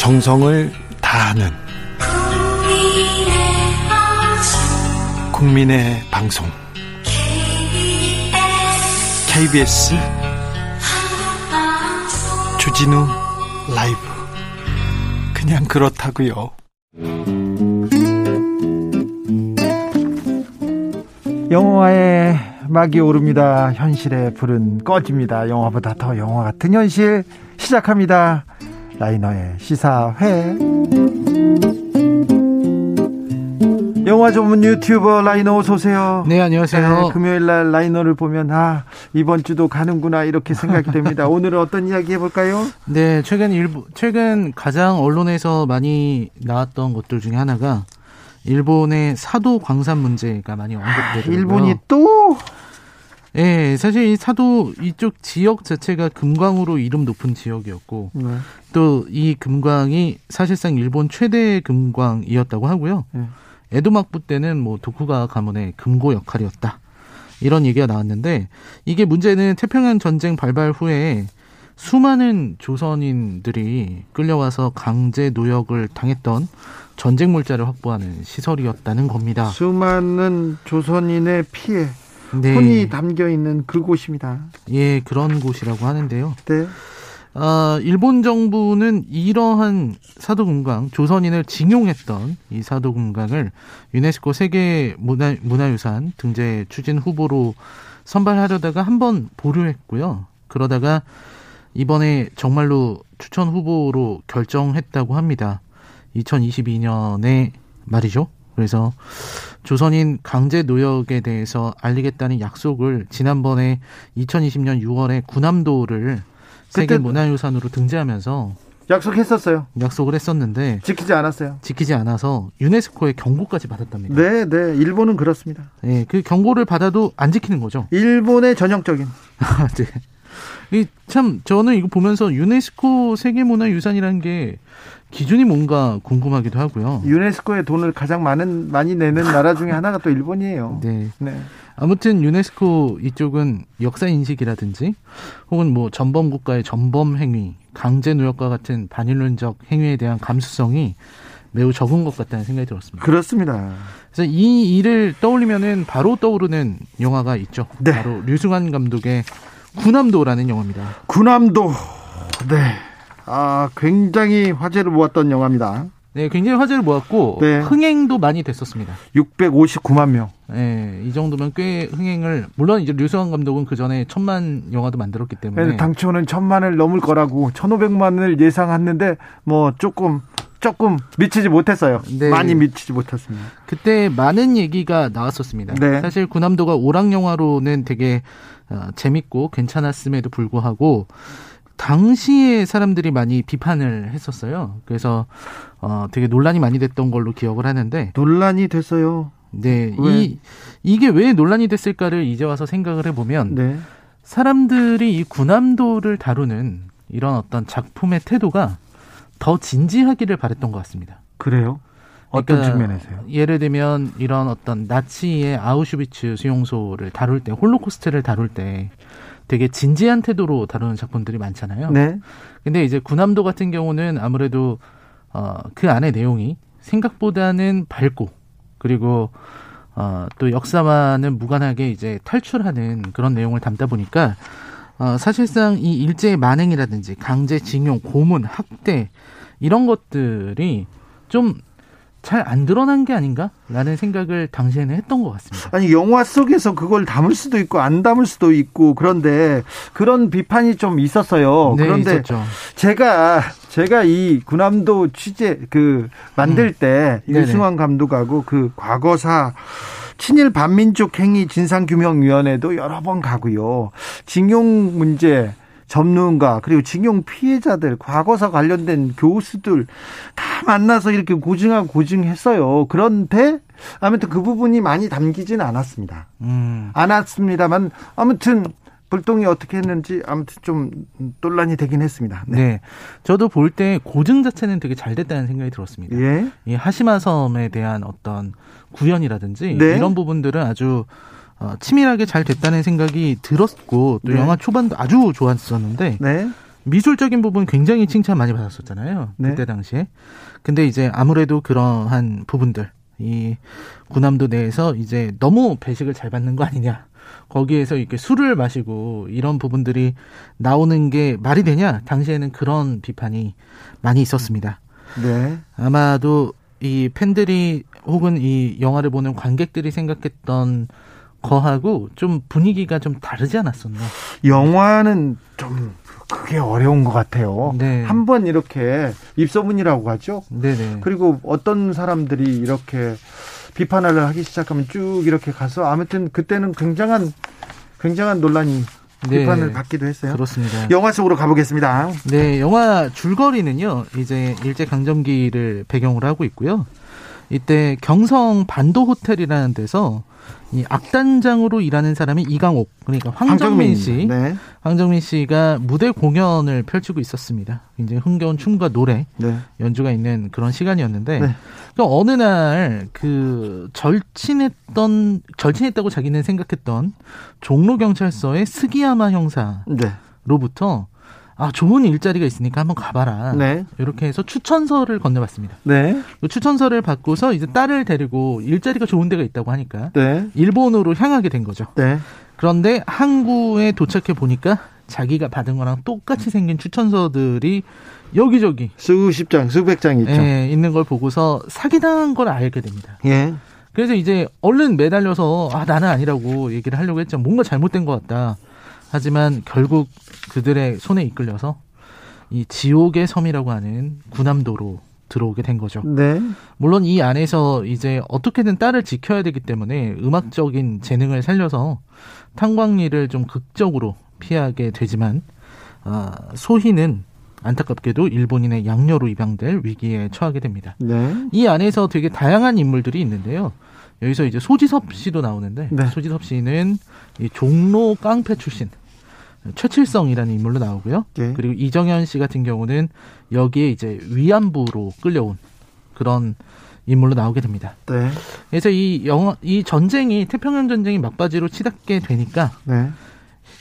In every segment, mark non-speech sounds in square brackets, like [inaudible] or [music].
정성을 다하는 국민의 방송 KBS 주진우 라이브 그냥 그렇다고요. 영화의 막이 오릅니다. 현실의 불은 꺼집니다. 영화보다 더 영화 같은 현실 시작합니다. 라이너의 시사회. 영화 전문 유튜버 라이너 어서 오세요. 네, 안녕하세요. 네, 금요일 날 라이너를 보면 아, 이번 주도 가는구나 이렇게 생각이 됩니다. [laughs] 오늘은 어떤 이야기 해 볼까요? 네, 최근 일부 최근 가장 언론에서 많이 나왔던 것들 중에 하나가 일본의 사도 광산 문제가 많이 언급되고요. 일본이 또 예, 사실 이 사도 이쪽 지역 자체가 금광으로 이름 높은 지역이었고 네. 또이 금광이 사실상 일본 최대 금광이었다고 하고요. 네. 에도 막부 때는 뭐 도쿠가 가문의 금고 역할이었다. 이런 얘기가 나왔는데 이게 문제는 태평양 전쟁 발발 후에 수많은 조선인들이 끌려와서 강제 노역을 당했던 전쟁 물자를 확보하는 시설이었다는 겁니다. 수많은 조선인의 피해 네. 혼이 담겨 있는 그 곳입니다. 예, 그런 곳이라고 하는데요. 네. 아, 일본 정부는 이러한 사도금강, 조선인을 징용했던 이 사도금강을 유네스코 세계 문화, 문화유산 등재 추진 후보로 선발하려다가 한 번 보류했고요. 그러다가 이번에 정말로 추천 후보로 결정했다고 합니다. 2022년에 말이죠. 그래서 조선인 강제 노역에 대해서 알리겠다는 약속을 지난번에 2020년 6월에 구남도를 세계 문화유산으로 등재하면서 약속했었어요. 약속을 했었는데 지키지 않았어요. 지키지 않아서 유네스코의 경고까지 받았답니다. 네, 네. 일본은 그렇습니다. 네, 그 경고를 받아도 안 지키는 거죠. 일본의 전형적인. [laughs] 네. 이참 저는 이거 보면서 유네스코 세계문화유산이라는 게 기준이 뭔가 궁금하기도 하고요. 유네스코에 돈을 가장 많은 많이 내는 [laughs] 나라 중에 하나가 또 일본이에요. 네. 네. 아무튼 유네스코 이쪽은 역사 인식이라든지 혹은 뭐 전범 국가의 전범 행위, 강제 노역과 같은 반인륜적 행위에 대한 감수성이 매우 적은 것 같다는 생각이 들었습니다. 그렇습니다. 그래서 이 일을 떠올리면은 바로 떠오르는 영화가 있죠. 네. 바로 류승환 감독의 구남도라는 영화입니다. 구남도. 네. 아, 굉장히 화제를 모았던 영화입니다. 네, 굉장히 화제를 모았고 네. 흥행도 많이 됐었습니다. 659만 명. 네, 이 정도면 꽤 흥행을 물론 이제 류승환 감독은 그 전에 천만 영화도 만들었기 때문에 네, 당초는 천만을 넘을 거라고 1,500만을 예상했는데 뭐 조금 조금 미치지 못했어요. 네. 많이 미치지 못했습니다. 그때 많은 얘기가 나왔었습니다. 네. 사실 구남도가 오락 영화로는 되게 어, 재밌고 괜찮았음에도 불구하고 당시에 사람들이 많이 비판을 했었어요. 그래서 어, 되게 논란이 많이 됐던 걸로 기억을 하는데 논란이 됐어요. 네, 왜? 이 이게 왜 논란이 됐을까를 이제 와서 생각을 해보면 네. 사람들이 이 구남도를 다루는 이런 어떤 작품의 태도가 더 진지하기를 바랬던 것 같습니다. 그래요? 어떤 그러니까 측면에서요? 예를 들면 이런 어떤 나치의 아우슈비츠 수용소를 다룰 때, 홀로코스트를 다룰 때 되게 진지한 태도로 다루는 작품들이 많잖아요. 네. 근데 이제 구남도 같은 경우는 아무래도 어, 그 안에 내용이 생각보다는 밝고 그리고 어, 또 역사와는 무관하게 이제 탈출하는 그런 내용을 담다 보니까 어, 사실상 이 일제의 만행이라든지 강제징용, 고문, 학대 이런 것들이 좀 잘 안 드러난 게 아닌가라는 생각을 당시에는 했던 것 같습니다. 아니 영화 속에서 그걸 담을 수도 있고 안 담을 수도 있고 그런데 그런 비판이 좀 있었어요. 네, 그런데 있었죠. 제가 제가 이 구남도 취재 그 만들 때 음. 네네. 유승환 감독하고 그 과거사 친일 반민족 행위 진상규명위원회도 여러 번 가고요. 징용 문제 전문가 그리고 징용 피해자들 과거사 관련된 교수들 다 만나서 이렇게 고증하고 고증했어요. 그런데 아무튼 그 부분이 많이 담기지는 않았습니다. 음. 않았습니다만 아무튼 불똥이 어떻게 했는지 아무튼 좀 논란이 되긴 했습니다. 네. 저도 볼 때 고증 자체는 되게 잘 됐다는 생각이 들었습니다. 예. 이 하시마 섬에 대한 어떤 구현이라든지 네. 이런 부분들은 아주 어, 치밀하게 잘 됐다는 생각이 들었고 또 네. 영화 초반도 아주 좋았었는데 네. 미술적인 부분 굉장히 칭찬 많이 받았었잖아요. 네. 그때 당시에. 근데 이제 아무래도 그러한 부분들 이 군함도 내에서 이제 너무 배식을 잘 받는 거 아니냐. 거기에서 이렇게 술을 마시고 이런 부분들이 나오는 게 말이 되냐? 당시에는 그런 비판이 많이 있었습니다. 네. 아마도 이 팬들이 혹은 이 영화를 보는 관객들이 생각했던 거하고 좀 분위기가 좀 다르지 않았었나. 영화는 좀 그게 어려운 것 같아요. 네. 한번 이렇게 입소문이라고 하죠. 네네. 그리고 어떤 사람들이 이렇게 비판을 하기 시작하면 쭉 이렇게 가서 아무튼 그때는 굉장한 굉장한 논란이 네. 비판을 받기도 했어요. 그렇습니다. 영화 속으로 가보겠습니다. 네, 영화 줄거리는요, 이제 일제 강점기를 배경으로 하고 있고요. 이때 경성 반도 호텔이라는 데서 이 악단장으로 일하는 사람이 이강옥, 그러니까 황정민 씨, 네. 황정민 씨가 무대 공연을 펼치고 있었습니다. 굉장히 흥겨운 춤과 노래, 네. 연주가 있는 그런 시간이었는데, 네. 그 어느 날 그 절친했던 절친했다고 자기는 생각했던 종로 경찰서의 스기야마 형사 네. 로부터 아 좋은 일자리가 있으니까 한번 가봐라. 네. 이렇게 해서 추천서를 건네봤습니다. 네. 그 추천서를 받고서 이제 딸을 데리고 일자리가 좋은 데가 있다고 하니까 네. 일본으로 향하게 된 거죠. 네. 그런데 항구에 도착해 보니까 자기가 받은 거랑 똑같이 생긴 추천서들이 여기저기 수십 장, 수백 장이 있죠. 예, 있는 걸 보고서 사기당한 걸 알게 됩니다. 예. 그래서 이제 얼른 매달려서 아 나는 아니라고 얘기를 하려고 했죠. 뭔가 잘못된 것 같다. 하지만 결국 그들의 손에 이끌려서 이 지옥의 섬이라고 하는 구남도로 들어오게 된 거죠. 네. 물론 이 안에서 이제 어떻게든 딸을 지켜야 되기 때문에 음악적인 재능을 살려서 탄광리를 좀 극적으로 피하게 되지만 아, 소희는 안타깝게도 일본인의 양녀로 입양될 위기에 처하게 됩니다. 네. 이 안에서 되게 다양한 인물들이 있는데요. 여기서 이제 소지섭 씨도 나오는데 네. 소지섭 씨는 이 종로 깡패 출신 최칠성이라는 인물로 나오고요. 예. 그리고 이정현 씨 같은 경우는 여기에 이제 위안부로 끌려온 그런 인물로 나오게 됩니다. 네. 그래서 이 영화 이 전쟁이 태평양 전쟁이 막바지로 치닫게 되니까 네.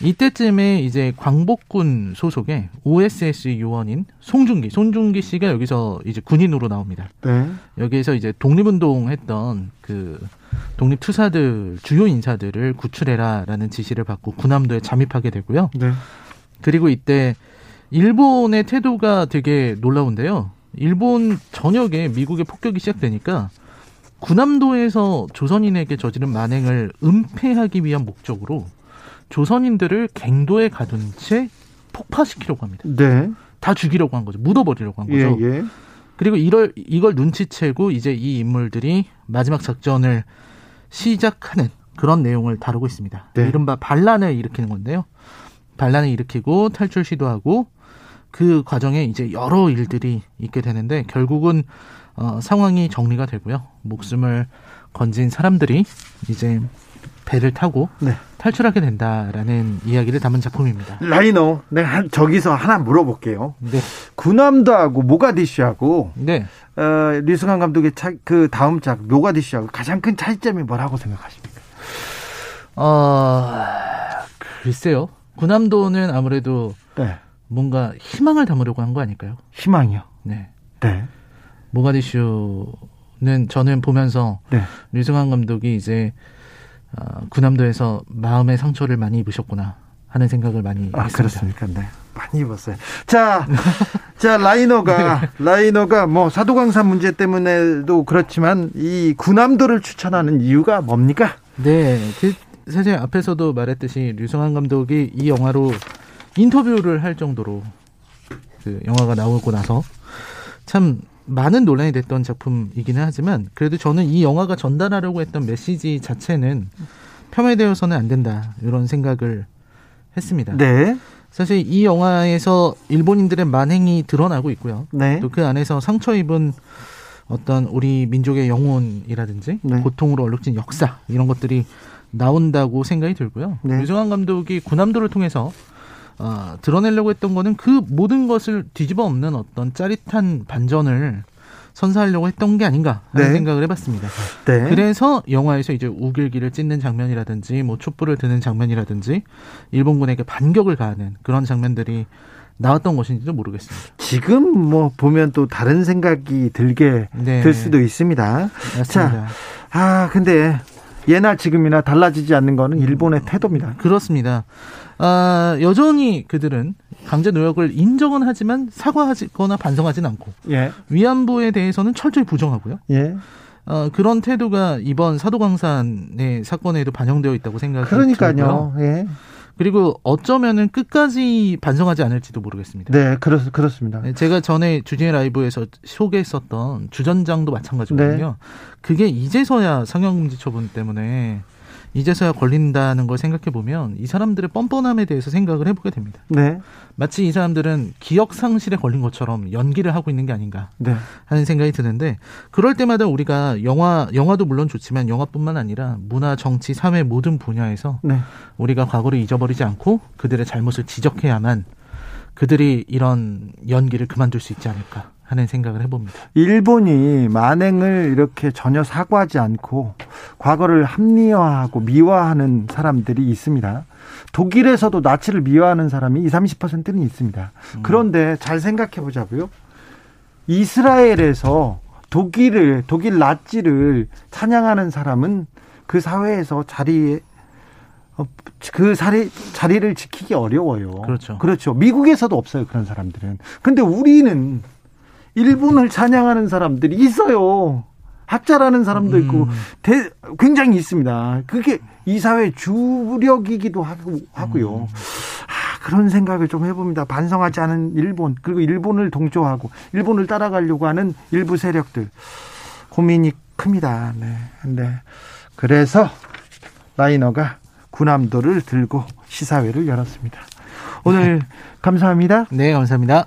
이때쯤에 이제 광복군 소속의 OSS 요원인 송중기, 송중기 씨가 여기서 이제 군인으로 나옵니다. 네. 여기에서 이제 독립운동 했던 그 독립투사들 주요 인사들을 구출해라라는 지시를 받고 군함도에 잠입하게 되고요. 네. 그리고 이때 일본의 태도가 되게 놀라운데요. 일본 전역에 미국의 폭격이 시작되니까 군함도에서 조선인에게 저지른 만행을 은폐하기 위한 목적으로 조선인들을 갱도에 가둔 채 폭파시키려고 합니다. 네. 다 죽이려고 한 거죠. 묻어버리려고 한 예, 거죠. 예. 그리고 이걸 이걸 눈치채고 이제 이 인물들이 마지막 작전을 시작하는 그런 내용을 다루고 있습니다. 네. 이른바 반란을 일으키는 건데요. 반란을 일으키고 탈출 시도하고 그 과정에 이제 여러 일들이 있게 되는데 결국은 어, 상황이 정리가 되고요. 목숨을 건진 사람들이 이제 배를 타고 네. 탈출하게 된다라는 이야기를 담은 작품입니다. 라이너, 내가 한- 저기서 하나 물어볼게요. 네, 군함도하고 모가디슈하고 네. 어, 류승환 감독의 차, 그 다음 작 모가디슈하고 가장 큰 차이점이 뭐라고 생각하십니까? 어, 글쎄요. 군함도는 아무래도 네. 뭔가 희망을 담으려고 한 거 아닐까요? 희망이요. 네. 네. 모가디슈는 저는 보면서 네. 류승환 감독이 이제 어, 군함도에서 마음의 상처를 많이 입으셨구나 하는 생각을 많이 아, 했습니다. 그렇습니까? 네. 많이 입었어요. 자, [laughs] 자, 라이너가, 라이너가 뭐 사도광산 문제 때문에도 그렇지만 이 군함도를 추천하는 이유가 뭡니까? 네, 그 사실 앞에서도 말했듯이 류승환 감독이 이 영화로 인터뷰를 할 정도로 그 영화가 나오고 나서 참 많은 논란이 됐던 작품이기는 하지만 그래도 저는 이 영화가 전달하려고 했던 메시지 자체는 폄훼되어서는 안 된다 이런 생각을 했습니다. 네. 사실 이 영화에서 일본인들의 만행이 드러나고 있고요. 네. 또 그 안에서 상처 입은 어떤 우리 민족의 영혼이라든지 네. 고통으로 얼룩진 역사 이런 것들이 나온다고 생각이 들고요. 네. 유정환 감독이 군함도를 통해서 어, 드러내려고 했던 거는 그 모든 것을 뒤집어 엎는 어떤 짜릿한 반전을 선사하려고 했던 게 아닌가 하는 네. 생각을 해봤습니다. 네. 그래서 영화에서 이제 우길기를 찢는 장면이라든지 뭐 촛불을 드는 장면이라든지 일본군에게 반격을 가하는 그런 장면들이 나왔던 것인지도 모르겠습니다. 지금 뭐 보면 또 다른 생각이 들게 네. 들 수도 있습니다. 맞습니다. 자, 아 근데 예나 지금이나 달라지지 않는 거는 일본의 태도입니다. 그렇습니다. 아, 여전히 그들은 강제 노역을 인정은 하지만 사과하거나 반성하지는 않고 예. 위안부에 대해서는 철저히 부정하고요. 예. 어, 그런 태도가 이번 사도광산의 사건에도 반영되어 있다고 생각이 그러니까요. 예. 그리고 어쩌면은 끝까지 반성하지 않을지도 모르겠습니다. 네, 그렇, 그렇습니다. 네, 제가 전에 주진의 라이브에서 소개했었던 주전장도 마찬가지거든요. 네. 그게 이제서야 상영금지 처분 때문에 이제서야 걸린다는 걸 생각해 보면 이 사람들의 뻔뻔함에 대해서 생각을 해보게 됩니다. 네. 마치 이 사람들은 기억 상실에 걸린 것처럼 연기를 하고 있는 게 아닌가 네. 하는 생각이 드는데 그럴 때마다 우리가 영화 영화도 물론 좋지만 영화뿐만 아니라 문화, 정치, 사회 모든 분야에서 네. 우리가 과거를 잊어버리지 않고 그들의 잘못을 지적해야만 그들이 이런 연기를 그만둘 수 있지 않을까 하는 생각을 해봅니다. 일본이 만행을 이렇게 전혀 사과하지 않고 과거를 합리화하고 미화하는 사람들이 있습니다. 독일에서도 나치를 미화하는 사람이 20, 30%는 있습니다. 음. 그런데 잘 생각해 보자고요. 이스라엘에서 독일을 독일 나치를 찬양하는 사람은 그 사회에서 자리에 어, 그 자리 자리를 지키기 어려워요. 그렇죠. 그렇죠. 미국에서도 없어요 그런 사람들은. 근데 우리는 일본을 찬양하는 사람들이 있어요. 학자라는 사람도 있고 음. 대, 굉장히 있습니다. 그게 이 사회 주력이기도 하고, 하고요. 음. 아, 그런 생각을 좀 해봅니다. 반성하지 않은 일본 그리고 일본을 동조하고 일본을 따라가려고 하는 일부 세력들 고민이 큽니다. 네. 네. 그래서 라이너가 군함도를 들고 시사회를 열었습니다. 오늘 감사합니다. 네, 감사합니다.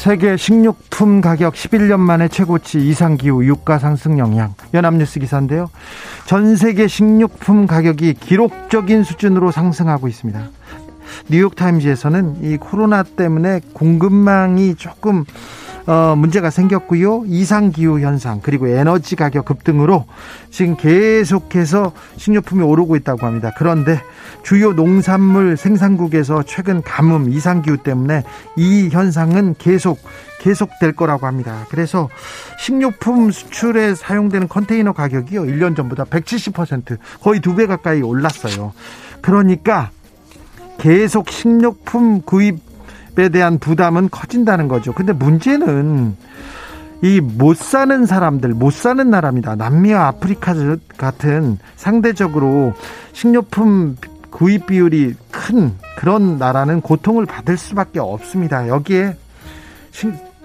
세계 식료품 가격 11년 만에 최고치 이상 기후 유가 상승 영향 연합뉴스 기사인데요. 전 세계 식료품 가격이 기록적인 수준으로 상승하고 있습니다. 뉴욕타임즈에서는 이 코로나 때문에 공급망이 조금 어, 문제가 생겼고요. 이상 기후 현상 그리고 에너지 가격 급등으로 지금 계속해서 식료품이 오르고 있다고 합니다. 그런데 주요 농산물 생산국에서 최근 가뭄 이상 기후 때문에 이 현상은 계속 계속될 거라고 합니다. 그래서 식료품 수출에 사용되는 컨테이너 가격이요. 1년 전보다 170% 거의 두 배 가까이 올랐어요. 그러니까 계속 식료품 구입 에 대한 부담은 커진다는 거죠. 근데 문제는 이 못 사는 사람들, 못 사는 나라입니다. 남미와 아프리카 같은 상대적으로 식료품 구입 비율이 큰 그런 나라는 고통을 받을 수밖에 없습니다. 여기에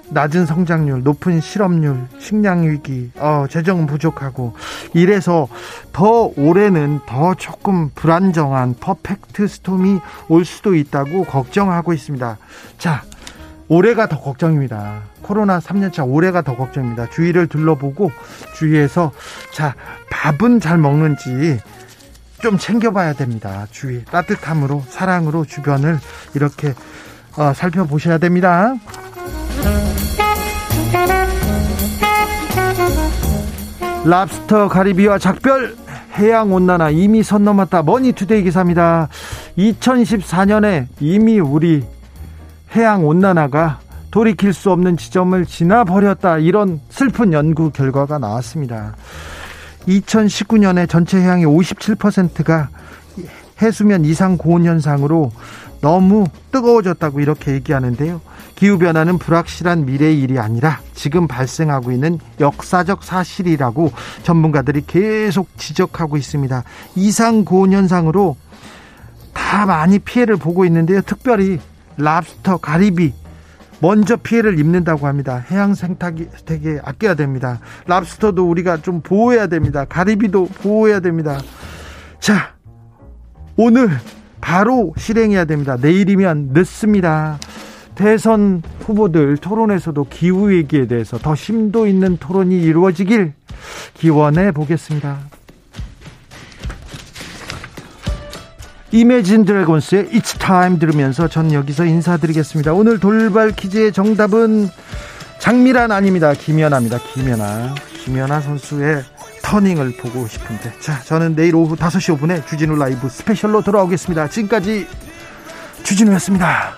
낮은 성장률, 높은 실업률, 식량 위기, 어, 재정 부족하고 이래서 더 올해는 더 조금 불안정한 퍼펙트 스톰이 올 수도 있다고 걱정하고 있습니다. 자, 올해가 더 걱정입니다. 코로나 3년차 올해가 더 걱정입니다. 주위를 둘러보고 주위에서 자, 밥은 잘 먹는지 좀 챙겨봐야 됩니다. 주위 따뜻함으로 사랑으로 주변을 이렇게 어, 살펴보셔야 됩니다. 랍스터 가리비와 작별 해양 온난화 이미 선 넘었다. 머니투데이 기사입니다. 2014년에 이미 우리 해양 온난화가 돌이킬 수 없는 지점을 지나 버렸다. 이런 슬픈 연구 결과가 나왔습니다. 2019년에 전체 해양의 57%가 해수면 이상 고온 현상으로 너무 뜨거워졌다고 이렇게 얘기하는데요. 기후변화는 불확실한 미래의 일이 아니라 지금 발생하고 있는 역사적 사실이라고 전문가들이 계속 지적하고 있습니다. 이상 고온 현상으로 다 많이 피해를 보고 있는데요. 특별히 랍스터, 가리비 먼저 피해를 입는다고 합니다. 해양 생태계 되게 아껴야 됩니다. 랍스터도 우리가 좀 보호해야 됩니다. 가리비도 보호해야 됩니다. 자, 오늘 바로 실행해야 됩니다. 내일이면 늦습니다. 대선 후보들 토론에서도 기후 위기에 대해서 더 심도 있는 토론이 이루어지길 기원해 보겠습니다. 이매진 드래곤스의 It's Time 들으면서 전 여기서 인사드리겠습니다. 오늘 돌발 퀴즈의 정답은 장미란 아닙니다. 김연아입니다. 김연아. 김연아 선수의 터닝을 보고 싶은데. 자, 저는 내일 오후 5시 5분에 주진우 라이브 스페셜로 돌아오겠습니다. 지금까지 주진우였습니다.